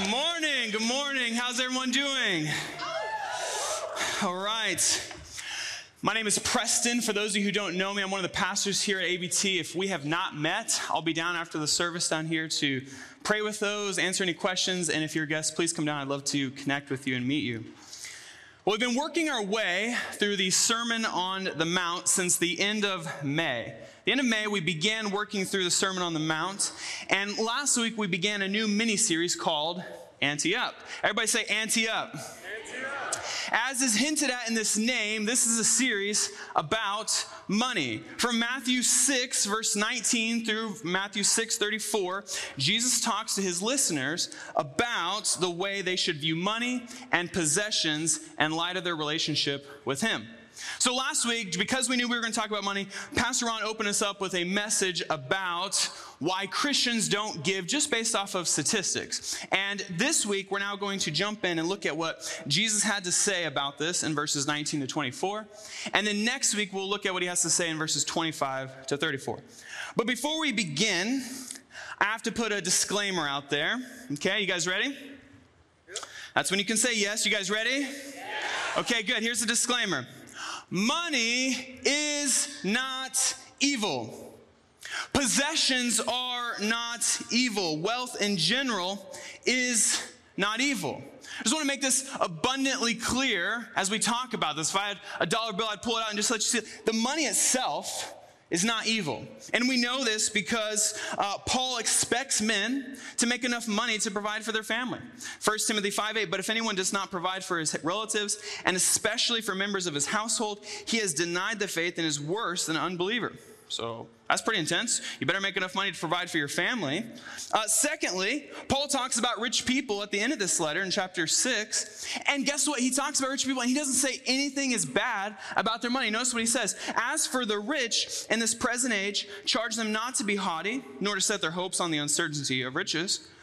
Good morning, good morning. How's everyone doing? All right. My name is Preston. For those of you who don't know me, I'm one of the pastors here at ABT. If we have not met, I'll be down after the service down here to pray with those, answer any questions, and if you're a guest, please come down. I'd love to connect with you and meet you. Well, we've been working our way through the Sermon on the Mount since the end of May. The end of May, we began working through the Sermon on the Mount, and last week we began a new mini series called Ante Up. Everybody say Ante Up. As is hinted at in this name, this is a series about money. From Matthew 6, verse 19 through Matthew 6, 34, Jesus talks to his listeners about the way they should view money and possessions in light of their relationship with him. So last week, because we knew we were going to talk about money, Pastor Ron opened us up with a message about why Christians don't give just based off of statistics. And this week, we're now going to jump in and look at what Jesus had to say about this in verses 19 to 24. And then next week, we'll look at what he has to say in verses 25 to 34. But before we begin, I have to put a disclaimer out there. Okay, you guys ready? That's when you can say yes. You guys ready? Okay, good. Here's the disclaimer. Money is not evil. Possessions are not evil. Wealth in general is not evil. I just want to make this abundantly clear as we talk about this. If I had a dollar bill, I'd pull it out and just let you see. The money itself is not evil. And we know this because uh, Paul expects men to make enough money to provide for their family. 1 Timothy 5 8, but if anyone does not provide for his relatives, and especially for members of his household, he has denied the faith and is worse than an unbeliever. So that's pretty intense. You better make enough money to provide for your family. Uh, secondly, Paul talks about rich people at the end of this letter in chapter 6. And guess what? He talks about rich people and he doesn't say anything is bad about their money. Notice what he says As for the rich in this present age, charge them not to be haughty, nor to set their hopes on the uncertainty of riches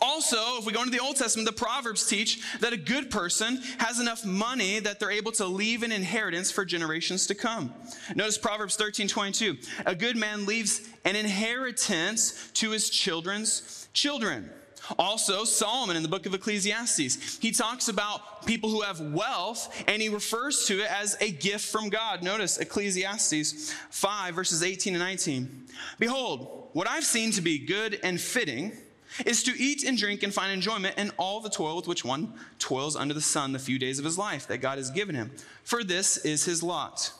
Also, if we go into the Old Testament, the Proverbs teach that a good person has enough money that they're able to leave an inheritance for generations to come. Notice Proverbs 13 22. A good man leaves an inheritance to his children's children. Also, Solomon in the book of Ecclesiastes, he talks about people who have wealth and he refers to it as a gift from God. Notice Ecclesiastes 5, verses 18 and 19. Behold, what I've seen to be good and fitting is to eat and drink and find enjoyment in all the toil with which one toils under the sun the few days of his life that God has given him. For this is his lot.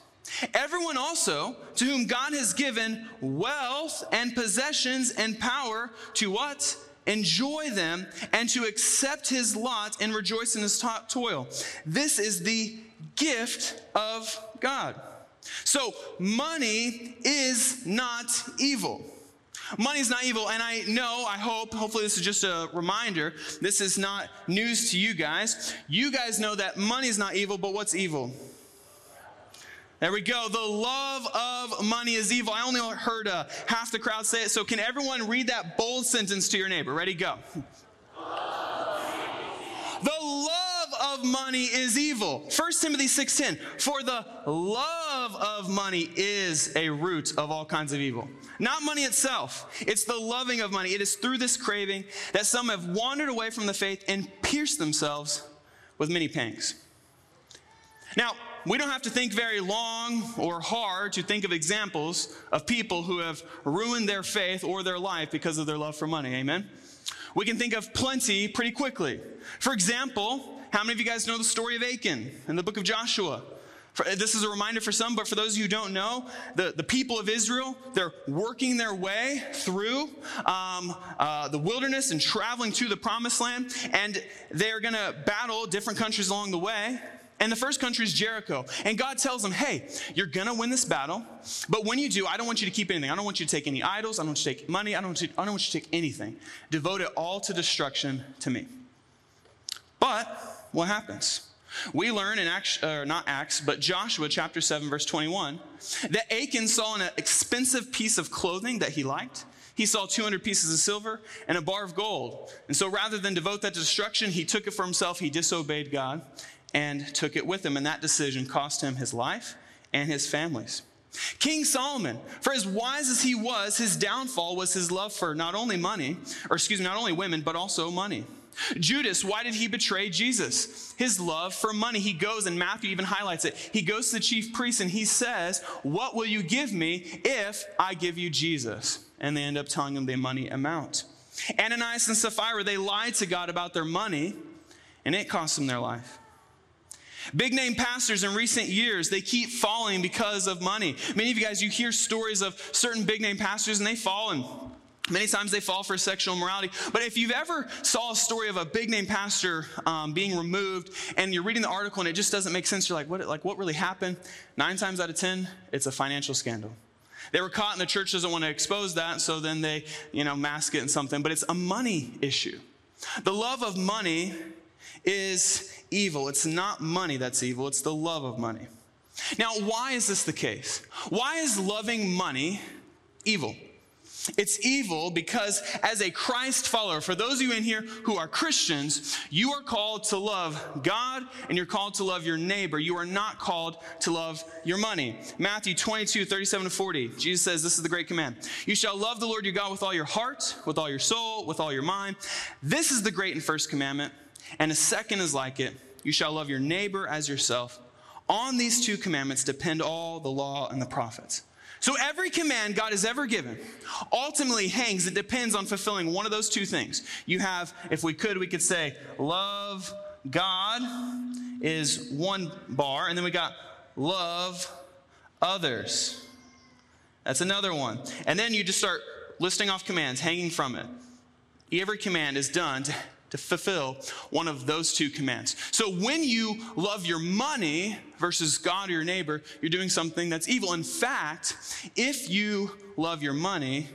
Everyone also to whom God has given wealth and possessions and power to what? Enjoy them and to accept his lot and rejoice in his toil. This is the gift of God. So, money is not evil. Money is not evil, and I know, I hope, hopefully, this is just a reminder. This is not news to you guys. You guys know that money is not evil, but what's evil? There we go. The love of money is evil. I only heard uh, half the crowd say it, so can everyone read that bold sentence to your neighbor? Ready, go. Of money is evil. 1 Timothy 6:10. For the love of money is a root of all kinds of evil. Not money itself. It's the loving of money. It is through this craving that some have wandered away from the faith and pierced themselves with many pangs. Now, we don't have to think very long or hard to think of examples of people who have ruined their faith or their life because of their love for money. Amen? We can think of plenty pretty quickly. For example, how many of you guys know the story of Achan in the book of Joshua? For, this is a reminder for some, but for those of you who don't know, the, the people of Israel, they're working their way through um, uh, the wilderness and traveling to the promised land, and they're going to battle different countries along the way. And the first country is Jericho. And God tells them, hey, you're going to win this battle. But when you do, I don't want you to keep anything. I don't want you to take any idols. I don't want you to take money. I don't want you, I don't want you to take anything. Devote it all to destruction to me. But what happens? We learn in Acts, or not Acts, but Joshua chapter 7, verse 21, that Achan saw an expensive piece of clothing that he liked he saw 200 pieces of silver and a bar of gold. And so rather than devote that to destruction, he took it for himself. He disobeyed God and took it with him. And that decision cost him his life and his family's. King Solomon, for as wise as he was, his downfall was his love for not only money, or excuse me, not only women, but also money. Judas, why did he betray Jesus? His love for money. He goes, and Matthew even highlights it. He goes to the chief priest and he says, What will you give me if I give you Jesus? And they end up telling him the money amount. Ananias and Sapphira, they lied to God about their money, and it cost them their life. Big name pastors in recent years, they keep falling because of money. Many of you guys, you hear stories of certain big name pastors and they fall and Many times they fall for sexual immorality. But if you've ever saw a story of a big name pastor um, being removed and you're reading the article and it just doesn't make sense, you're like, what, like, what really happened? Nine times out of 10, it's a financial scandal. They were caught and the church doesn't want to expose that, so then they, you know, mask it in something. But it's a money issue. The love of money is evil. It's not money that's evil, it's the love of money. Now, why is this the case? Why is loving money evil? It's evil because, as a Christ follower, for those of you in here who are Christians, you are called to love God and you're called to love your neighbor. You are not called to love your money. Matthew 22, 37 to 40, Jesus says, This is the great command. You shall love the Lord your God with all your heart, with all your soul, with all your mind. This is the great and first commandment. And a second is like it you shall love your neighbor as yourself. On these two commandments depend all the law and the prophets. So every command God has ever given ultimately hangs, it depends on fulfilling one of those two things. You have, if we could, we could say, love God is one bar, and then we got love others. That's another one. And then you just start listing off commands hanging from it. Every command is done to to fulfill one of those two commands. So when you love your money versus God or your neighbor, you're doing something that's evil. In fact, if you love your money,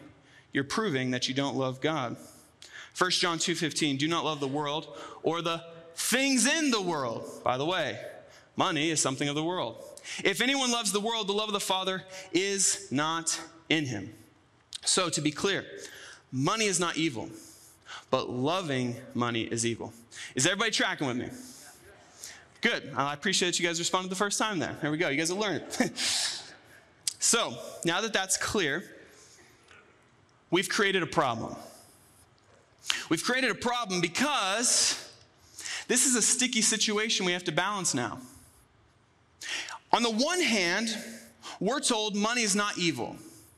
you're proving that you don't love God. 1 John 2:15, do not love the world or the things in the world. By the way, money is something of the world. If anyone loves the world, the love of the Father is not in him. So to be clear, money is not evil but loving money is evil. Is everybody tracking with me? Good. I appreciate you guys responded the first time there. There we go. You guys have learned. so, now that that's clear, we've created a problem. We've created a problem because this is a sticky situation we have to balance now. On the one hand, we're told money is not evil.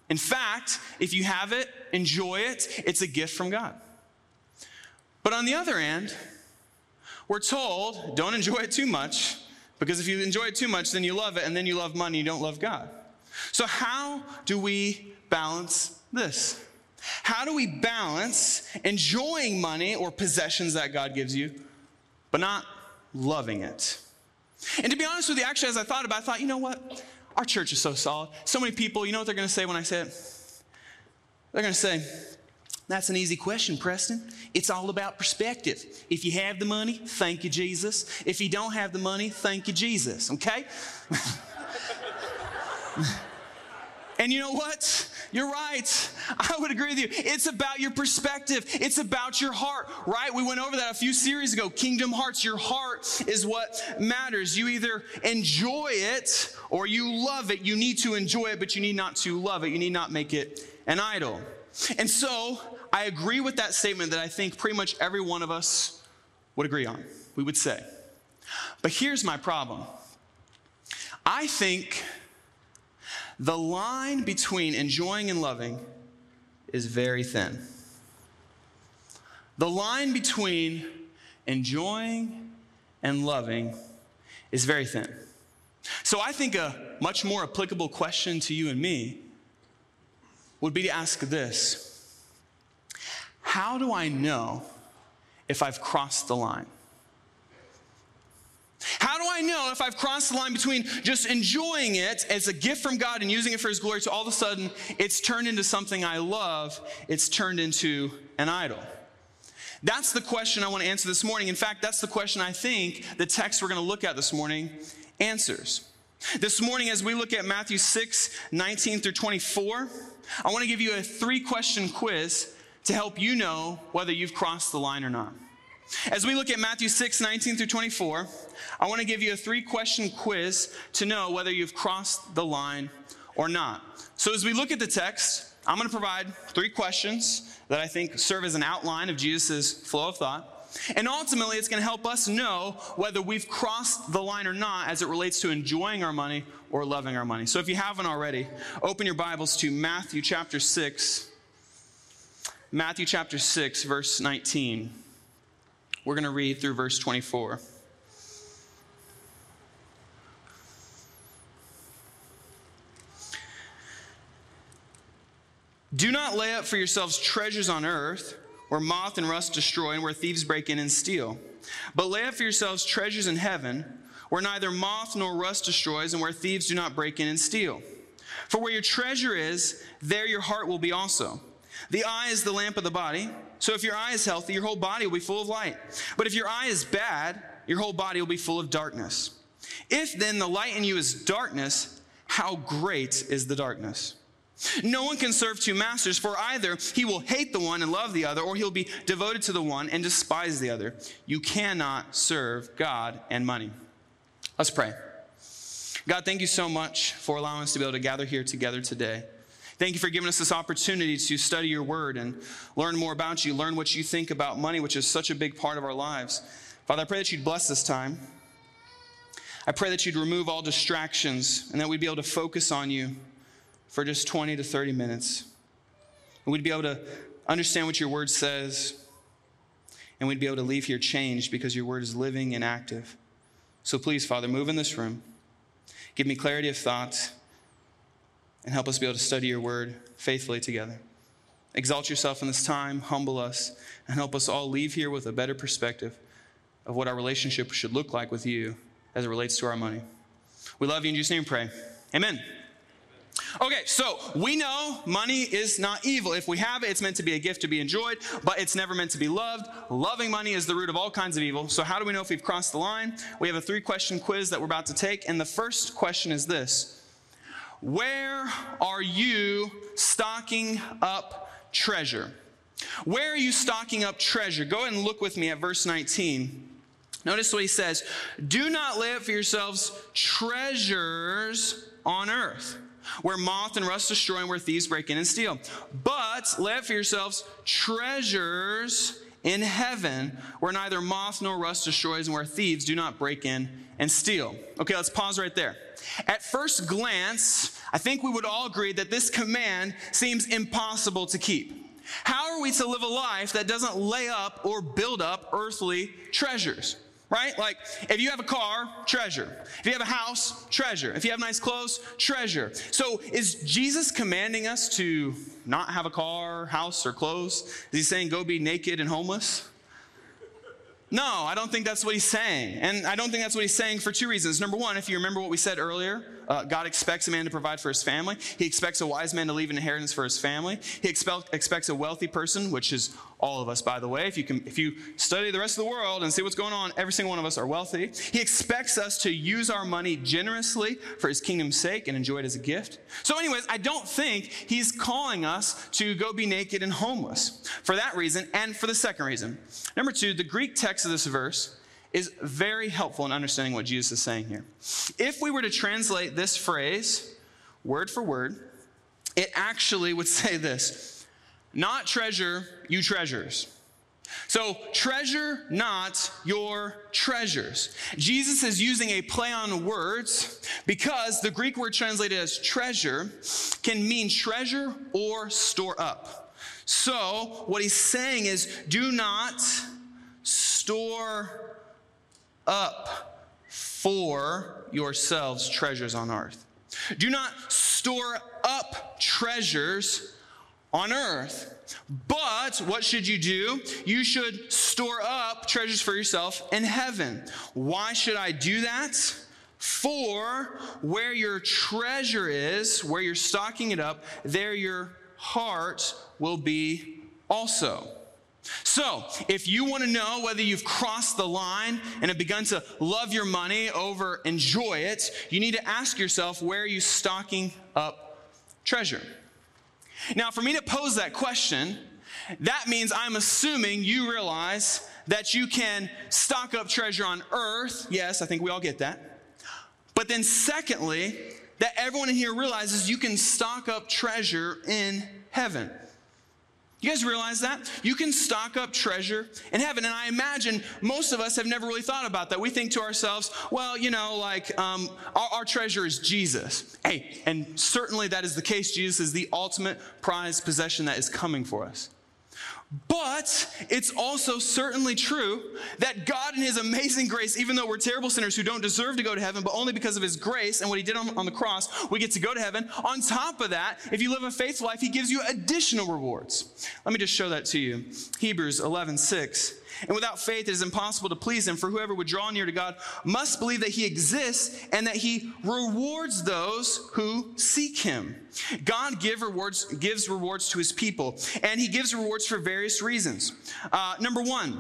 In fact, if you have it, enjoy it, it's a gift from God. But on the other hand, we're told don't enjoy it too much because if you enjoy it too much, then you love it, and then you love money, you don't love God. So, how do we balance this? How do we balance enjoying money or possessions that God gives you, but not loving it? And to be honest with you, actually, as I thought about it, I thought, you know what? Our church is so solid. So many people, you know what they're going to say when I say it? They're going to say, that's an easy question, Preston. It's all about perspective. If you have the money, thank you, Jesus. If you don't have the money, thank you, Jesus, okay? and you know what? You're right. I would agree with you. It's about your perspective, it's about your heart, right? We went over that a few series ago. Kingdom Hearts, your heart is what matters. You either enjoy it or you love it. You need to enjoy it, but you need not to love it. You need not make it an idol. And so I agree with that statement that I think pretty much every one of us would agree on. We would say. But here's my problem I think the line between enjoying and loving is very thin. The line between enjoying and loving is very thin. So I think a much more applicable question to you and me would be to ask this How do I know if I've crossed the line? How do I know if I've crossed the line between just enjoying it as a gift from God and using it for His glory to all of a sudden it's turned into something I love, it's turned into an idol? That's the question I want to answer this morning. In fact, that's the question I think the text we're going to look at this morning answers. This morning, as we look at Matthew 6 19 through 24, I want to give you a three question quiz to help you know whether you've crossed the line or not. As we look at Matthew 6, 19 through 24, I want to give you a three question quiz to know whether you've crossed the line or not. So as we look at the text, I'm going to provide three questions that I think serve as an outline of Jesus' flow of thought. And ultimately, it's going to help us know whether we've crossed the line or not as it relates to enjoying our money or loving our money. So if you haven't already, open your Bibles to Matthew chapter 6. Matthew chapter 6, verse 19. We're going to read through verse 24. Do not lay up for yourselves treasures on earth, where moth and rust destroy, and where thieves break in and steal. But lay up for yourselves treasures in heaven, where neither moth nor rust destroys, and where thieves do not break in and steal. For where your treasure is, there your heart will be also. The eye is the lamp of the body. So if your eye is healthy, your whole body will be full of light. But if your eye is bad, your whole body will be full of darkness. If then the light in you is darkness, how great is the darkness? No one can serve two masters, for either he will hate the one and love the other, or he'll be devoted to the one and despise the other. You cannot serve God and money. Let's pray. God, thank you so much for allowing us to be able to gather here together today. Thank you for giving us this opportunity to study your word and learn more about you, learn what you think about money, which is such a big part of our lives. Father, I pray that you'd bless this time. I pray that you'd remove all distractions and that we'd be able to focus on you for just 20 to 30 minutes. And we'd be able to understand what your word says, and we'd be able to leave here changed because your word is living and active. So please, Father, move in this room. Give me clarity of thought and help us be able to study your word faithfully together. Exalt yourself in this time, humble us, and help us all leave here with a better perspective of what our relationship should look like with you as it relates to our money. We love you in Jesus' name, pray. Amen. Okay, so we know money is not evil. If we have it, it's meant to be a gift to be enjoyed, but it's never meant to be loved. Loving money is the root of all kinds of evil. So, how do we know if we've crossed the line? We have a three question quiz that we're about to take, and the first question is this where are you stocking up treasure? Where are you stocking up treasure? Go ahead and look with me at verse 19. Notice what he says Do not lay up for yourselves treasures on earth, where moth and rust destroy and where thieves break in and steal. But lay up for yourselves treasures in heaven, where neither moth nor rust destroys and where thieves do not break in and steal. Okay, let's pause right there. At first glance, I think we would all agree that this command seems impossible to keep. How are we to live a life that doesn't lay up or build up earthly treasures? Right? Like, if you have a car, treasure. If you have a house, treasure. If you have nice clothes, treasure. So, is Jesus commanding us to not have a car, house, or clothes? Is he saying go be naked and homeless? No, I don't think that's what he's saying. And I don't think that's what he's saying for two reasons. Number one, if you remember what we said earlier, uh, God expects a man to provide for his family. He expects a wise man to leave an inheritance for his family. He expect, expects a wealthy person, which is all of us, by the way. If you, can, if you study the rest of the world and see what's going on, every single one of us are wealthy. He expects us to use our money generously for his kingdom's sake and enjoy it as a gift. So, anyways, I don't think he's calling us to go be naked and homeless for that reason and for the second reason. Number two, the Greek text of this verse is very helpful in understanding what Jesus is saying here. If we were to translate this phrase word for word, it actually would say this not treasure, you treasures. So, treasure not your treasures. Jesus is using a play on words because the Greek word translated as treasure can mean treasure or store up. So, what he's saying is do not store up for yourselves treasures on earth. Do not store up treasures on earth. But what should you do? You should store up treasures for yourself in heaven. Why should I do that? For where your treasure is, where you're stocking it up, there your heart will be also. So, if you want to know whether you've crossed the line and have begun to love your money over enjoy it, you need to ask yourself where are you stocking up treasure? Now, for me to pose that question, that means I'm assuming you realize that you can stock up treasure on earth. Yes, I think we all get that. But then, secondly, that everyone in here realizes you can stock up treasure in heaven. You guys realize that? You can stock up treasure in heaven. And I imagine most of us have never really thought about that. We think to ourselves, well, you know, like um, our, our, treasure is Jesus. Hey, and certainly that is the case. Jesus is the ultimate prized possession that is coming for us. But it's also certainly true that God, in His amazing grace, even though we're terrible sinners who don't deserve to go to heaven, but only because of His grace and what He did on, on, the cross, we get to go to heaven. On top of that, if you live a faithful life, He gives you additional rewards. Let me just show that to you. Hebrews 11 6. And without faith, it is impossible to please him, for whoever would draw near to God must believe that he exists and that he rewards those who seek him. God give rewards, gives rewards to his people, and he gives rewards for various reasons. Uh, number one,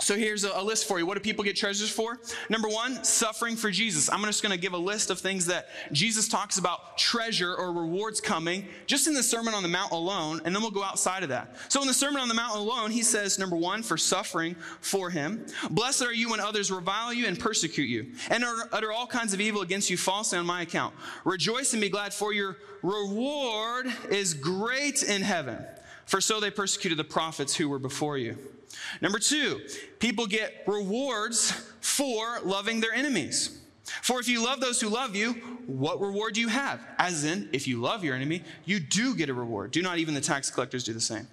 so here's a, list for you. What do people get treasures for? Number one, suffering for Jesus. I'm just going to give a list of things that Jesus talks about treasure or rewards coming just in the Sermon on the Mount alone, and then we'll go outside of that. So in the Sermon on the Mount alone, he says, number one, for suffering for him. Blessed are you when others revile you and persecute you, and utter all kinds of evil against you falsely on my account. Rejoice and be glad, for your reward is great in heaven. For so they persecuted the prophets who were before you. Number two, people get rewards for loving their enemies. For if you love those who love you, what reward do you have? As in, if you love your enemy, you do get a reward. Do not even the tax collectors do the same?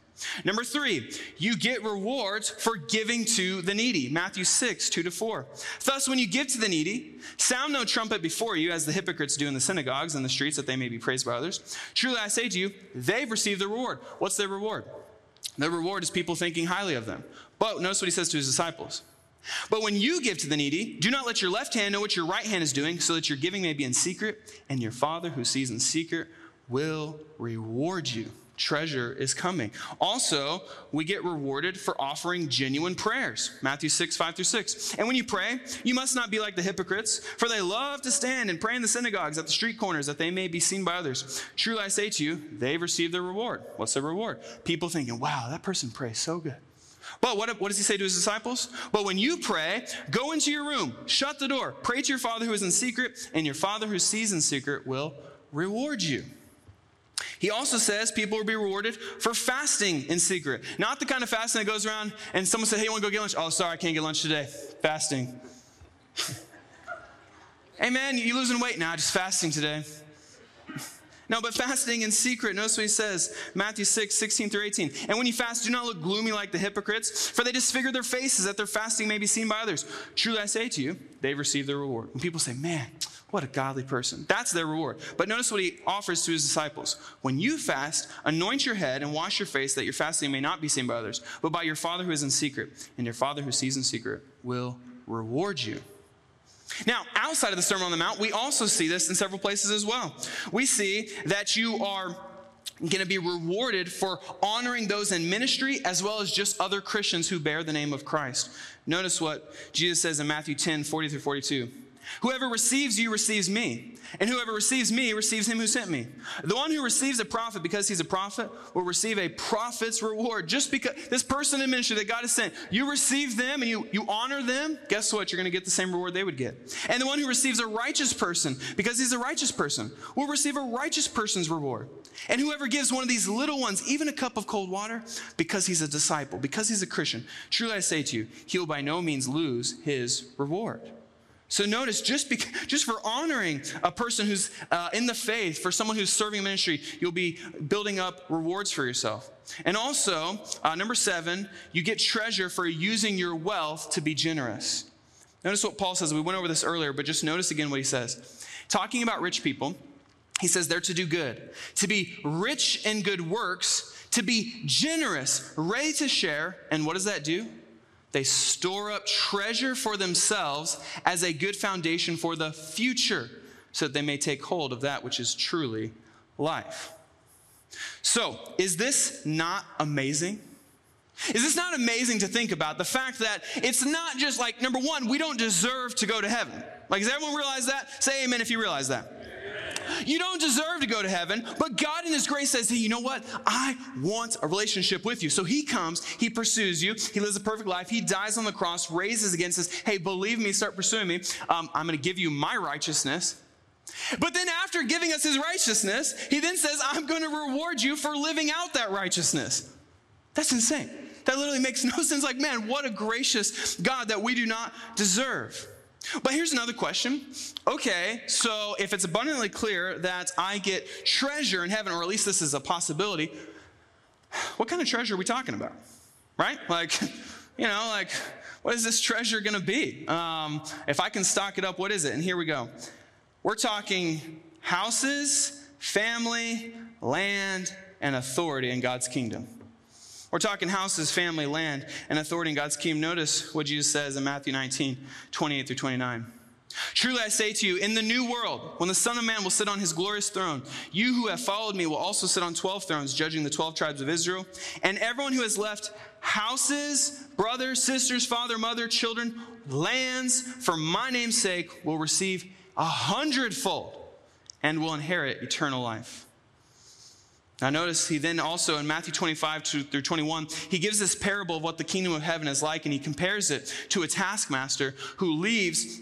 Number three, you get rewards for giving to the needy. Matthew 6, 2 to 4. Thus, when you give to the needy, sound no trumpet before you, as the hypocrites do in the synagogues and the streets, that they may be praised by others. Truly, I say to you, they've received the reward. What's their reward? The reward is people thinking highly of them. But notice what he says to his disciples. But when you give to the needy, do not let your left hand know what your right hand is doing, so that your giving may be in secret, and your Father who sees in secret will reward you. Treasure is coming. Also, we get rewarded for offering genuine prayers. Matthew 6, 5 through 6. And when you pray, you must not be like the hypocrites, for they love to stand and pray in the synagogues at the street corners that they may be seen by others. Truly I say to you, they've received their reward. What's their reward? People thinking, wow, that person prays so good. But what, what does he say to his disciples? But when you pray, go into your room, shut the door, pray to your Father who is in secret, and your Father who sees in secret will reward you. He also says people will be rewarded for fasting in secret. Not the kind of fasting that goes around and someone said, Hey, you want to go get lunch? Oh, sorry, I can't get lunch today. Fasting. hey, man, you losing weight? now? just fasting today. No, but fasting in secret. Notice what he says Matthew 6, 16 through 18. And when you fast, do not look gloomy like the hypocrites, for they disfigure their faces that their fasting may be seen by others. Truly I say to you, they've received their reward. When people say, man, what a godly person. That's their reward. But notice what he offers to his disciples. When you fast, anoint your head and wash your face that your fasting may not be seen by others, but by your Father who is in secret. And your Father who sees in secret will reward you. Now, outside of the Sermon on the Mount, we also see this in several places as well. We see that you are going to be rewarded for honoring those in ministry as well as just other Christians who bear the name of Christ. Notice what Jesus says in Matthew 10 40 through 42. Whoever receives you receives me, and whoever receives me receives him who sent me. The one who receives a prophet because he's a prophet will receive a prophet's reward. Just because this person in ministry that God has sent, you receive them and you, you honor them, guess what? You're going to get the same reward they would get. And the one who receives a righteous person because he's a righteous person will receive a righteous person's reward. And whoever gives one of these little ones even a cup of cold water because he's a disciple, because he's a Christian, truly I say to you, he will by no means lose his reward. So notice, just, just for honoring a person who's uh, in the faith, for someone who's serving ministry, you'll be building up rewards for yourself. And also, uh, number seven, you get treasure for using your wealth to be generous. Notice what Paul says. We went over this earlier, but just notice again what he says. Talking about rich people, he says they're to do good, to be rich in good works, to be generous, ready to share. And what does that do? They store up treasure for themselves as a good foundation for the future, so that they may take hold of that which is truly life. So, is this not amazing? Is this not amazing to think about? The fact that it's not just like, number one, we don't deserve to go to heaven. Like, does everyone realize that? Say amen if you realize that. You don't deserve to go to heaven, but God in His grace says, hey, you know what? I want a relationship with you. So He comes, He pursues you, He lives a perfect life, He dies on the cross, raises again, says, hey, believe me, start pursuing me. Um, I'm going to give you my righteousness. But then, after giving us His righteousness, He then says, I'm going to reward you for living out that righteousness. That's insane. That literally makes no sense. Like, man, what a gracious God that we do not deserve. But here's another question. Okay, so if it's abundantly clear that I get treasure in heaven, or at least this is a possibility, what kind of treasure are we talking about? Right? Like, you know, like, what is this treasure gonna be? Um, if I can stock it up, what is it? And here we go. We're talking houses, family, land, and authority in God's kingdom. We're talking houses, family, land, and authority in God's kingdom. Notice what Jesus says in Matthew 19, 28 through 29. Truly I say to you, in the new world, when the Son of Man will sit on his glorious throne, you who have followed me will also sit on 12 thrones, judging the 12 tribes of Israel. And everyone who has left houses, brothers, sisters, father, mother, children, lands, for my name's sake, will receive a hundredfold and will inherit eternal life. Now, notice he then also in Matthew 25 through 21, he gives this parable of what the kingdom of heaven is like, and he compares it to a taskmaster who leaves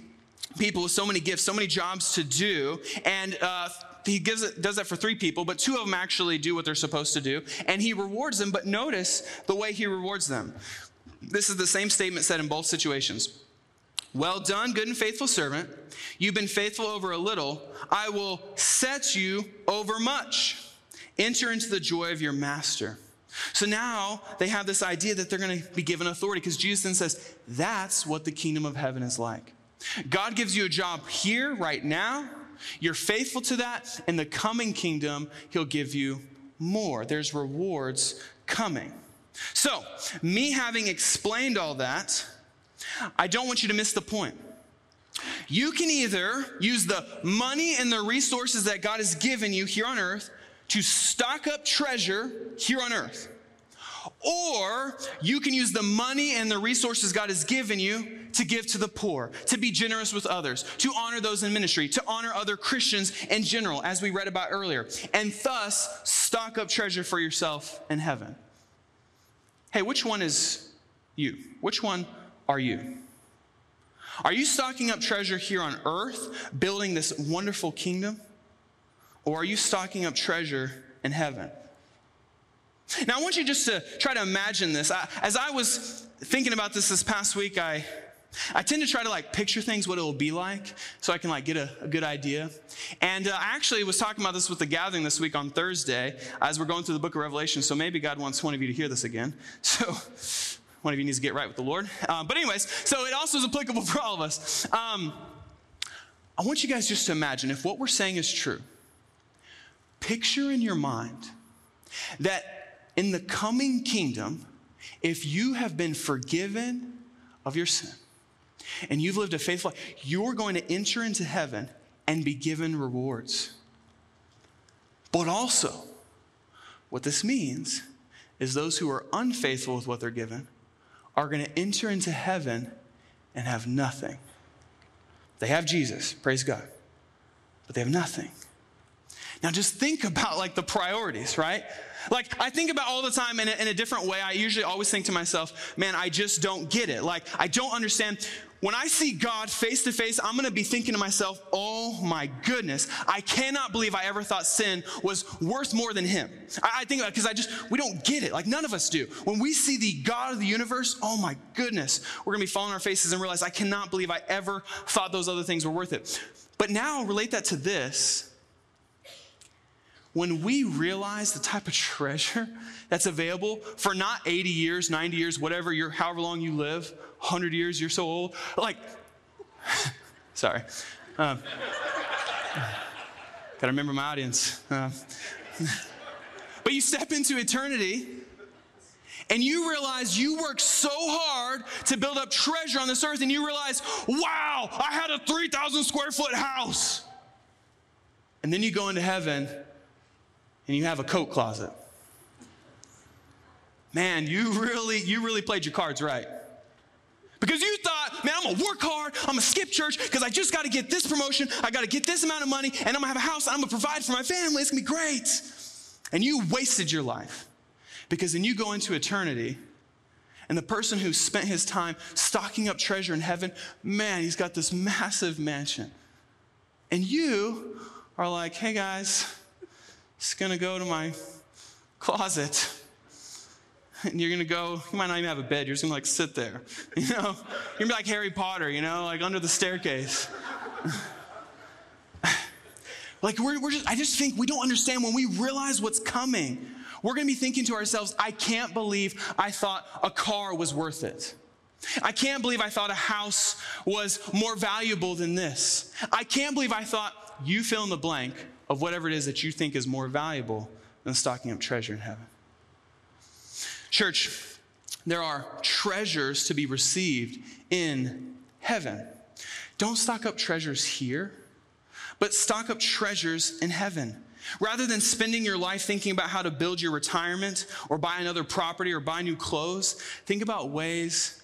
people with so many gifts, so many jobs to do, and uh, he gives it, does that for three people, but two of them actually do what they're supposed to do, and he rewards them. But notice the way he rewards them. This is the same statement said in both situations. Well done, good and faithful servant. You've been faithful over a little. I will set you over much. Enter into the joy of your master. So now they have this idea that they're going to be given authority because Jesus then says, that's what the kingdom of heaven is like. God gives you a job here, right now. You're faithful to that. In the coming kingdom, He'll give you more. There's rewards coming. So, me having explained all that, I don't want you to miss the point. You can either use the money and the resources that God has given you here on earth to stock up treasure here on earth. Or you can use the money and the resources God has given you to give to the poor, to be generous with others, to honor those in ministry, to honor other Christians in general, as we read about earlier, and thus stock up treasure for yourself in heaven. Hey, which one is you? Which one are you? Are you stocking up treasure here on earth, building this wonderful kingdom? Or are you stocking up treasure in heaven? Now, I want you just to try to imagine this. I, as I was thinking about this this past week, I, I tend to try to like picture things, what it will be like, so I can like get a, a good idea. And uh, I actually was talking about this with the gathering this week on Thursday as we're going through the book of Revelation. So maybe God wants one of you to hear this again. So one of you needs to get right with the Lord. Uh, but anyways, so it also is applicable for all of us. Um, I want you guys just to imagine if what we're saying is true Picture in your mind that in the coming kingdom, if you have been forgiven of your sin and you've lived a faithful life, you're going to enter into heaven and be given rewards. But also, what this means is those who are unfaithful with what they're given are going to enter into heaven and have nothing. They have Jesus, praise God, but they have nothing. Now just think about like the priorities, right? Like I think about all the time in a, in a different way. I usually always think to myself, man, I just don't get it. Like I don't understand. When I see God face to face, I'm gonna be thinking to myself, oh my goodness, I cannot believe I ever thought sin was worth more than Him. I, I think about because I just, we don't get it. Like none of us do. When we see the God of the universe, oh my goodness, we're gonna be falling on our faces and realize I cannot believe I ever thought those other things were worth it. But now relate that to this when we realize the type of treasure that's available for not 80 years, 90 years, whatever you're, however long you live, 100 years, you're so old, like, sorry. Um, gotta remember my audience. Uh, but you step into eternity and you realize you worked so hard to build up treasure on this earth, and you realize, wow, I had a 3,000 square foot house. And then you go into heaven and you have a coat closet. Man, you really, you really played your cards right. Because you thought, man, I'm gonna work hard, I'm gonna skip church because I just gotta get this promotion, I gotta get this amount of money, and I'm gonna have a house, and I'm gonna provide for my family. It's gonna be great. And you wasted your life because then you go into eternity. And the person who spent his time stocking up treasure in heaven, man, he's got this massive mansion. And you are like, hey guys, just gonna go to my closet. And you're gonna go, you might not even have a bed, you're just gonna like sit there. You know? You're gonna be like Harry Potter, you know, like under the staircase. like we're, we're just, I just think we don't understand when we realize what's coming. We're gonna be thinking to ourselves, I can't believe I thought a car was worth it. I can't believe I thought a house was more valuable than this. I can't believe I thought you fill in the blank of whatever it is that you think is more valuable than stocking up treasure in heaven. Church, there are treasures to be received in heaven. Don't stock up treasures here, but stock up treasures in heaven. Rather than spending your life thinking about how to build your retirement or buy another property or buy new clothes, think about ways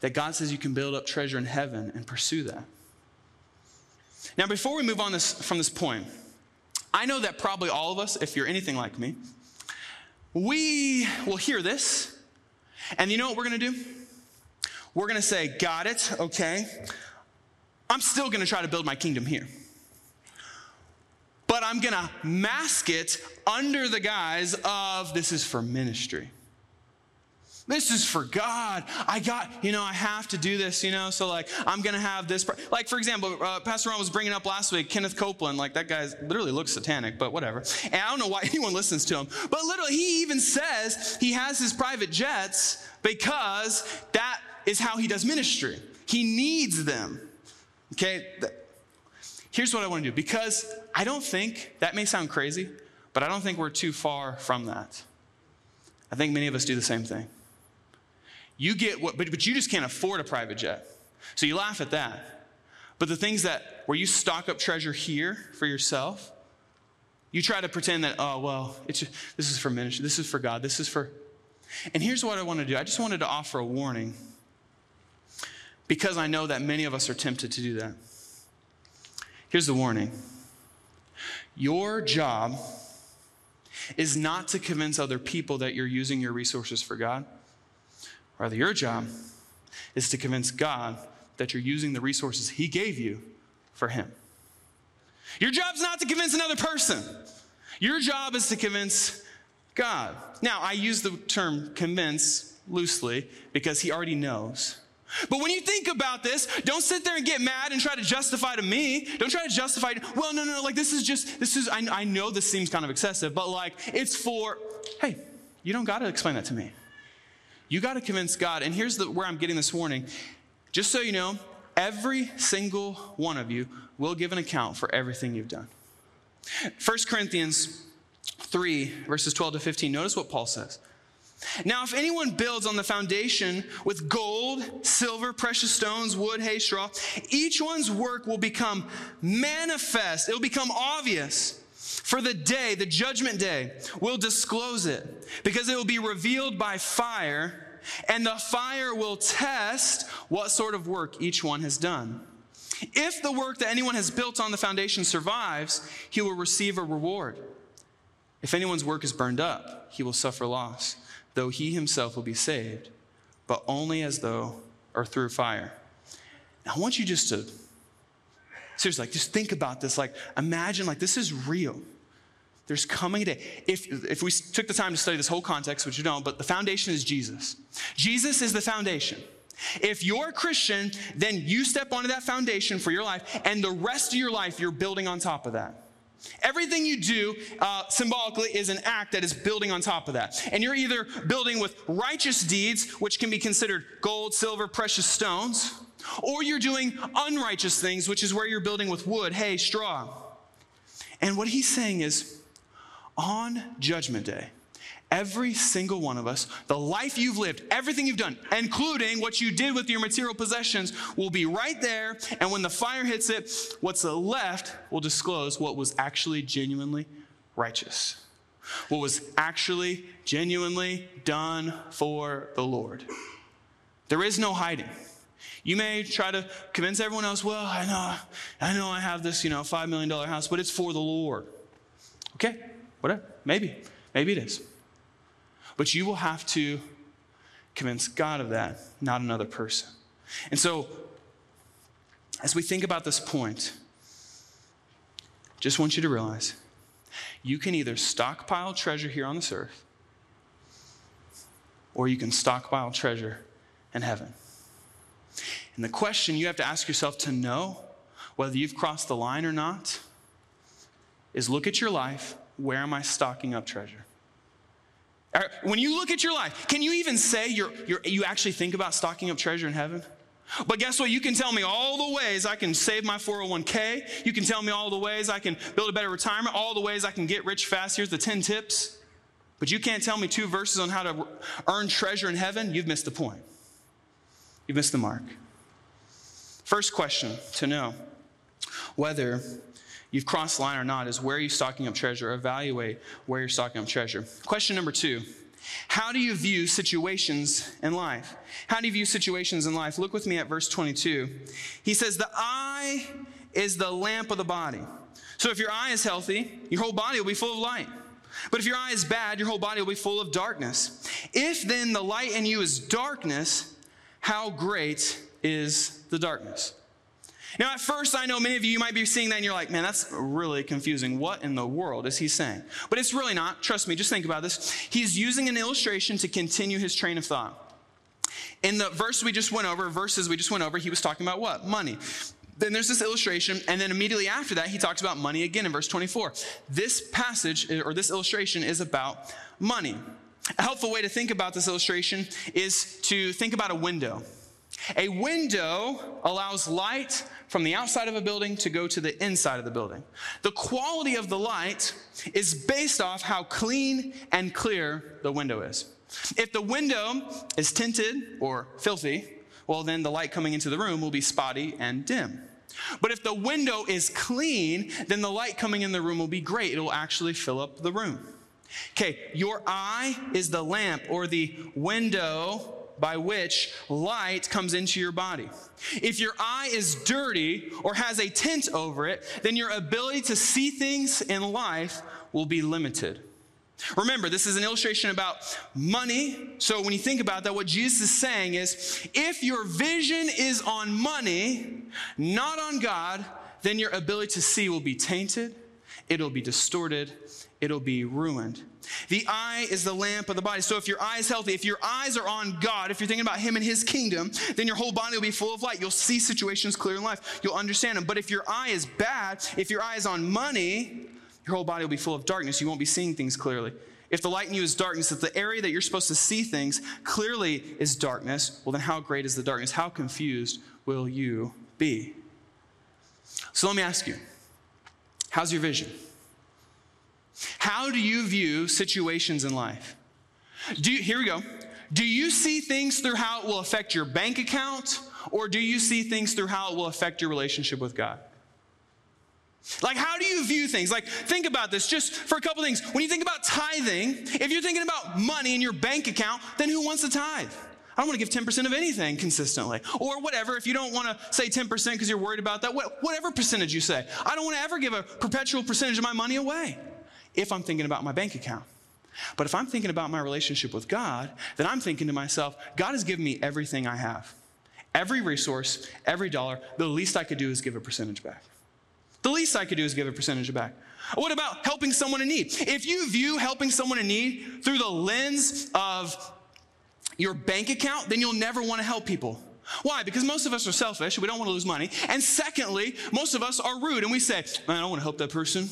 that God says you can build up treasure in heaven and pursue that. Now, before we move on this, from this point, I know that probably all of us, if you're anything like me, we will hear this, and you know what we're gonna do? We're gonna say, Got it, okay. I'm still gonna try to build my kingdom here. But I'm gonna mask it under the guise of this is for ministry. This is for God. I got, you know, I have to do this, you know, so like I'm going to have this. Like, for example, uh, Pastor Ron was bringing up last week Kenneth Copeland. Like, that guy literally looks satanic, but whatever. And I don't know why anyone listens to him. But literally, he even says he has his private jets because that is how he does ministry. He needs them. Okay? Here's what I want to do because I don't think, that may sound crazy, but I don't think we're too far from that. I think many of us do the same thing. You get what, but, but you just can't afford a private jet. So you laugh at that. But the things that, where you stock up treasure here for yourself, you try to pretend that, oh, well, it's just, this is for ministry, this is for God, this is for. And here's what I want to do I just wanted to offer a warning because I know that many of us are tempted to do that. Here's the warning Your job is not to convince other people that you're using your resources for God. Rather, your job is to convince God that you're using the resources He gave you for Him. Your job's not to convince another person. Your job is to convince God. Now, I use the term convince loosely because He already knows. But when you think about this, don't sit there and get mad and try to justify to me. Don't try to justify, well, no, no, no, like this is just, this is, I, I know this seems kind of excessive, but like it's for, hey, you don't got to explain that to me. You got to convince God. And here's the, where I'm getting this warning. Just so you know, every single one of you will give an account for everything you've done. 1 Corinthians 3, verses 12 to 15. Notice what Paul says. Now, if anyone builds on the foundation with gold, silver, precious stones, wood, hay, straw, each one's work will become manifest. It'll become obvious for the day, the judgment day, will disclose it because it will be revealed by fire, and the fire will test what sort of work each one has done. If the work that anyone has built on the foundation survives, he will receive a reward. If anyone's work is burned up, he will suffer loss, though he himself will be saved, but only as though or through fire. Now, I want you just to seriously, like, just think about this. Like, imagine, like, this is real. There's coming a day. If, if we took the time to study this whole context, which you don't, but the foundation is Jesus. Jesus is the foundation. If you're a Christian, then you step onto that foundation for your life, and the rest of your life you're building on top of that. Everything you do uh, symbolically is an act that is building on top of that. And you're either building with righteous deeds, which can be considered gold, silver, precious stones, or you're doing unrighteous things, which is where you're building with wood, hay, straw. And what he's saying is, on Judgment Day, every single one of us, the life you've lived, everything you've done, including what you did with your material possessions, will be right there. And when the fire hits it, what's left will disclose what was actually genuinely righteous, what was actually genuinely done for the Lord. There is no hiding. You may try to convince everyone else, well, I know, I know I have this, you know, $5 million house, but it's for the Lord. Okay, whatever. Maybe. Maybe it is. But you will have to convince God of that, not another person. And so, as we think about this point, just want you to realize you can either stockpile treasure here on this earth, or you can stockpile treasure in heaven. And the question you have to ask yourself to know whether you've crossed the line or not is look at your life. Where am I stocking up treasure? Uh, when you look at your life, can you even say you're, you're, you actually think about stocking up treasure in heaven? But guess what? You can tell me all the ways I can save my 401k. You can tell me all the ways I can build a better retirement, all the ways I can get rich fast. Here's the 10 tips. But you can't tell me two verses on how to earn treasure in heaven. You've missed the point. You've missed the mark. First question to know whether you've crossed the line or not is where you're you stocking up treasure? Evaluate where you're stocking up treasure. Question number two How do you view situations in life? How do you view situations in life? Look with me at verse 22. He says, The eye is the lamp of the body. So if your eye is healthy, your whole body will be full of light. But if your eye is bad, your whole body will be full of darkness. If then the light in you is darkness, how great is the darkness. Now, at first, I know many of you, you might be seeing that and you're like, man, that's really confusing. What in the world is he saying? But it's really not. Trust me, just think about this. He's using an illustration to continue his train of thought. In the verse we just went over, verses we just went over, he was talking about what? Money. Then there's this illustration, and then immediately after that, he talks about money again in verse 24. This passage or this illustration is about money. A helpful way to think about this illustration is to think about a window. A window allows light from the outside of a building to go to the inside of the building. The quality of the light is based off how clean and clear the window is. If the window is tinted or filthy, well, then the light coming into the room will be spotty and dim. But if the window is clean, then the light coming in the room will be great. It will actually fill up the room. Okay, your eye is the lamp or the window by which light comes into your body. If your eye is dirty or has a tint over it, then your ability to see things in life will be limited. Remember, this is an illustration about money. So when you think about that, what Jesus is saying is if your vision is on money, not on God, then your ability to see will be tainted, it'll be distorted, it'll be ruined. The eye is the lamp of the body. So if your eye is healthy, if your eyes are on God, if you're thinking about Him and His kingdom, then your whole body will be full of light. You'll see situations clear in life. You'll understand them. But if your eye is bad, if your eye is on money, your whole body will be full of darkness. You won't be seeing things clearly. If the light in you is darkness, if the area that you're supposed to see things clearly is darkness, well, then how great is the darkness? How confused will you be? So let me ask you how's your vision? How do you view situations in life? Do you, here we go. Do you see things through how it will affect your bank account, or do you see things through how it will affect your relationship with God? Like, how do you view things? Like, think about this just for a couple things. When you think about tithing, if you're thinking about money in your bank account, then who wants to tithe? I don't want to give 10% of anything consistently. Or whatever, if you don't want to say 10% because you're worried about that, whatever percentage you say. I don't want to ever give a perpetual percentage of my money away if I'm thinking about my bank account. But if I'm thinking about my relationship with God, then I'm thinking to myself, God has given me everything I have. Every resource, every dollar, the least I could do is give a percentage back. The least I could do is give a percentage back. What about helping someone in need? If you view helping someone in need through the lens of your bank account, then you'll never want to help people. Why? Because most of us are selfish. We don't want to lose money. And secondly, most of us are rude and we say, man, I don't want to help that person.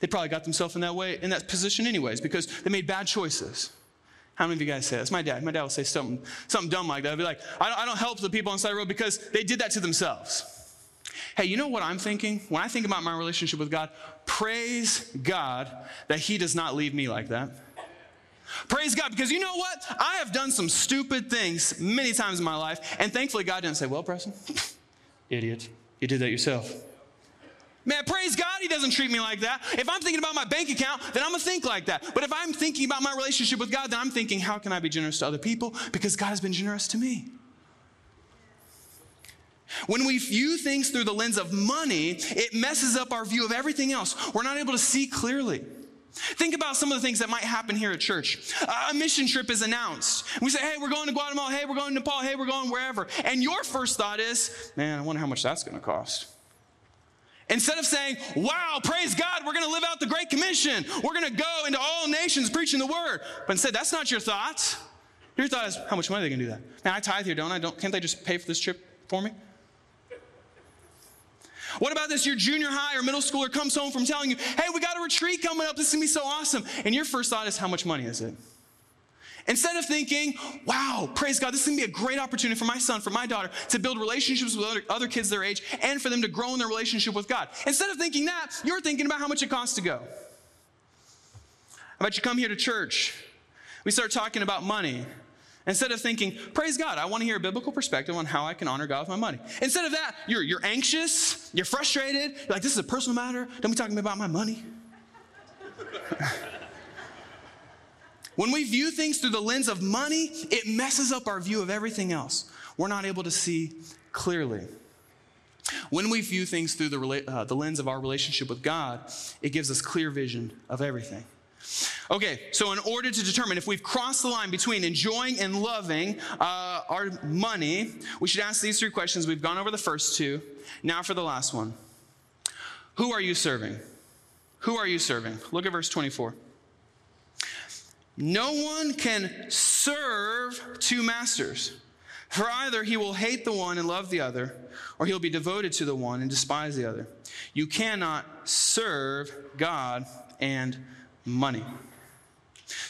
They probably got themselves in that way, in that position anyways, because they made bad choices. How many of you guys say that? My dad. My dad will say something, something dumb like that. I'll be like, I don't, I don't help the people on the side of the road because they did that to themselves. Hey, you know what I'm thinking? When I think about my relationship with God, praise God that He does not leave me like that. Praise God, because you know what? I have done some stupid things many times in my life, and thankfully God didn't say, Well, Preston, idiot, you did that yourself. Man, praise God, He doesn't treat me like that. If I'm thinking about my bank account, then I'm gonna think like that. But if I'm thinking about my relationship with God, then I'm thinking, How can I be generous to other people? Because God has been generous to me. When we view things through the lens of money, it messes up our view of everything else. We're not able to see clearly. Think about some of the things that might happen here at church. A mission trip is announced. We say, hey, we're going to Guatemala. Hey, we're going to Nepal. Hey, we're going wherever. And your first thought is, man, I wonder how much that's going to cost. Instead of saying, wow, praise God, we're going to live out the Great Commission. We're going to go into all nations preaching the word. But instead, that's not your thought. Your thought is, how much money are they going to do that? Man, I tithe here, don't I? Don't, can't they just pay for this trip for me? What about this? Your junior high or middle schooler comes home from telling you, hey, we got a retreat coming up. This is going to be so awesome. And your first thought is, how much money is it? Instead of thinking, wow, praise God, this is gonna be a great opportunity for my son, for my daughter to build relationships with other, other kids their age and for them to grow in their relationship with God. Instead of thinking that, you're thinking about how much it costs to go. How about you come here to church? We start talking about money. Instead of thinking, praise God, I want to hear a biblical perspective on how I can honor God with my money. Instead of that, you're, you're anxious, you're frustrated, you're like, this is a personal matter. Don't be talking me about my money. when we view things through the lens of money, it messes up our view of everything else. We're not able to see clearly. When we view things through the, uh, the lens of our relationship with God, it gives us clear vision of everything. Okay, so in order to determine if we've crossed the line between enjoying and loving uh, our money, we should ask these three questions. We've gone over the first two. Now for the last one Who are you serving? Who are you serving? Look at verse 24. No one can serve two masters, for either he will hate the one and love the other, or he'll be devoted to the one and despise the other. You cannot serve God and money.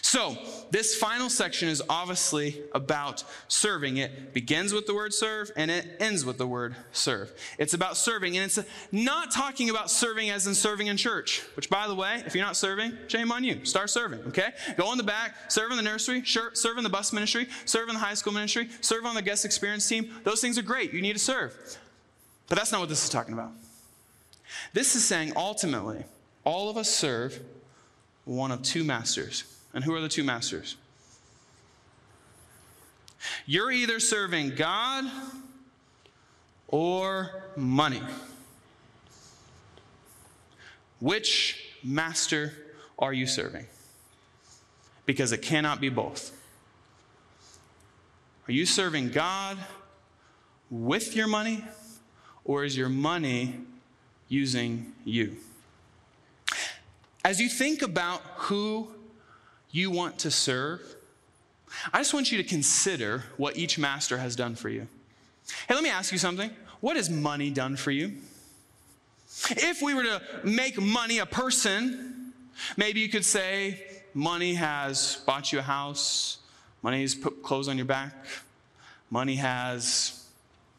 So, this final section is obviously about serving. It begins with the word serve and it ends with the word serve. It's about serving, and it's not talking about serving as in serving in church, which, by the way, if you're not serving, shame on you. Start serving, okay? Go in the back, serve in the nursery, serve in the bus ministry, serve in the high school ministry, serve on the guest experience team. Those things are great. You need to serve. But that's not what this is talking about. This is saying ultimately, all of us serve one of two masters. And who are the two masters? You're either serving God or money. Which master are you serving? Because it cannot be both. Are you serving God with your money, or is your money using you? As you think about who you want to serve, I just want you to consider what each master has done for you. Hey, let me ask you something. What has money done for you? If we were to make money a person, maybe you could say money has bought you a house, money has put clothes on your back, money has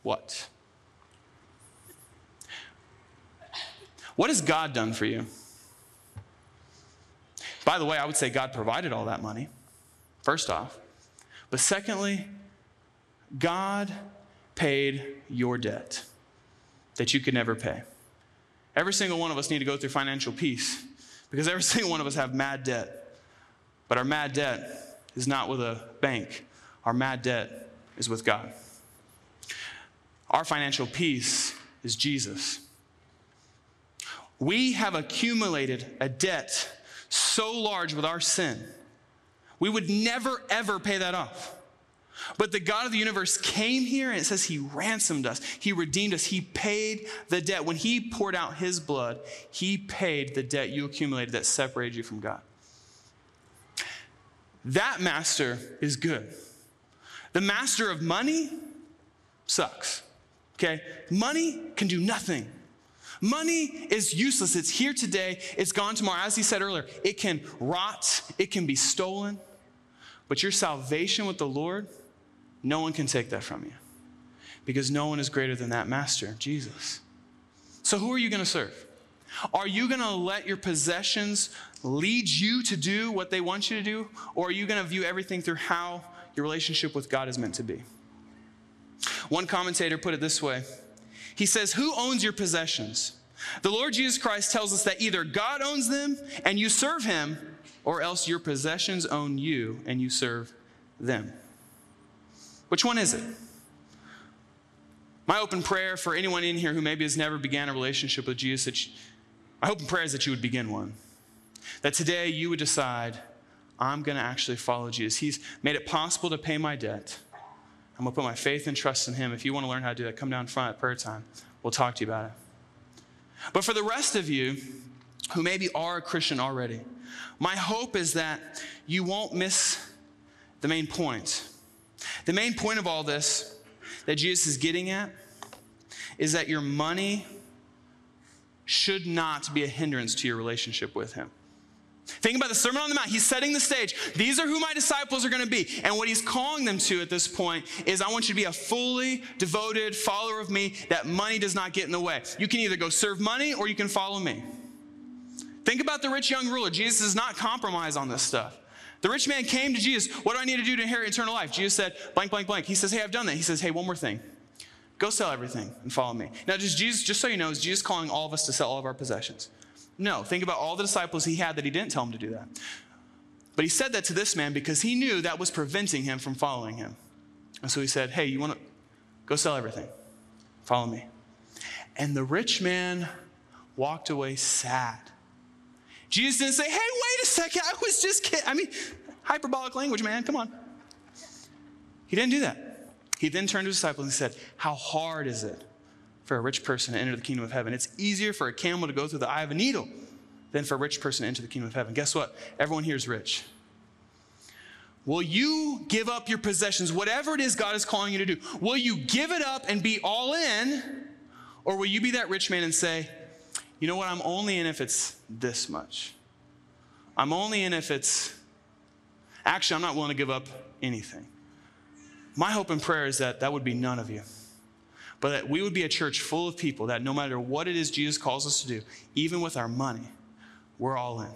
what? What has God done for you? By the way, I would say God provided all that money, first off. But secondly, God paid your debt that you could never pay. Every single one of us need to go through financial peace because every single one of us have mad debt. But our mad debt is not with a bank, our mad debt is with God. Our financial peace is Jesus. We have accumulated a debt so large with our sin, we would never, ever pay that off. But the God of the universe came here and it says he ransomed us. He redeemed us. He paid the debt. When he poured out his blood, he paid the debt you accumulated that separated you from God. That master is good. The master of money sucks. Okay? Money can do nothing. Money is useless. It's here today, it's gone tomorrow. As he said earlier, it can rot, it can be stolen. But your salvation with the Lord, no one can take that from you because no one is greater than that master, Jesus. So, who are you going to serve? Are you going to let your possessions lead you to do what they want you to do? Or are you going to view everything through how your relationship with God is meant to be? One commentator put it this way he says, Who owns your possessions? The Lord Jesus Christ tells us that either God owns them and you serve him, or else your possessions own you and you serve them. Which one is it? My open prayer for anyone in here who maybe has never began a relationship with Jesus, that you, my hope and prayer is that you would begin one. That today you would decide, I'm going to actually follow Jesus. He's made it possible to pay my debt. I'm going to put my faith and trust in Him. If you want to learn how to do that, come down front at prayer time. We'll talk to you about it. But for the rest of you who maybe are a Christian already, my hope is that you won't miss the main point. The main point of all this that Jesus is getting at is that your money should not be a hindrance to your relationship with Him. Think about the Sermon on the Mount. He's setting the stage. These are who my disciples are going to be. And what he's calling them to at this point is I want you to be a fully devoted follower of me that money does not get in the way. You can either go serve money or you can follow me. Think about the rich young ruler. Jesus does not compromise on this stuff. The rich man came to Jesus. What do I need to do to inherit eternal life? Jesus said, blank, blank, blank. He says, Hey, I've done that. He says, Hey, one more thing. Go sell everything and follow me. Now, just Jesus, just so you know, is Jesus calling all of us to sell all of our possessions? No. Think about all the disciples he had that he didn't tell them to do that. But he said that to this man because he knew that was preventing him from following him. And so he said, Hey, you want to go sell everything? Follow me. And the rich man walked away sad Jesus didn't say, hey, wait a second, I was just kidding. I mean, hyperbolic language, man, come on. He didn't do that. He then turned to his disciples and said, How hard is it for a rich person to enter the kingdom of heaven? It's easier for a camel to go through the eye of a needle than for a rich person to enter the kingdom of heaven. Guess what? Everyone here is rich. Will you give up your possessions, whatever it is God is calling you to do? Will you give it up and be all in? Or will you be that rich man and say, you know what? I'm only in if it's this much. I'm only in if it's, actually, I'm not willing to give up anything. My hope and prayer is that that would be none of you. But that we would be a church full of people that no matter what it is Jesus calls us to do, even with our money, we're all in.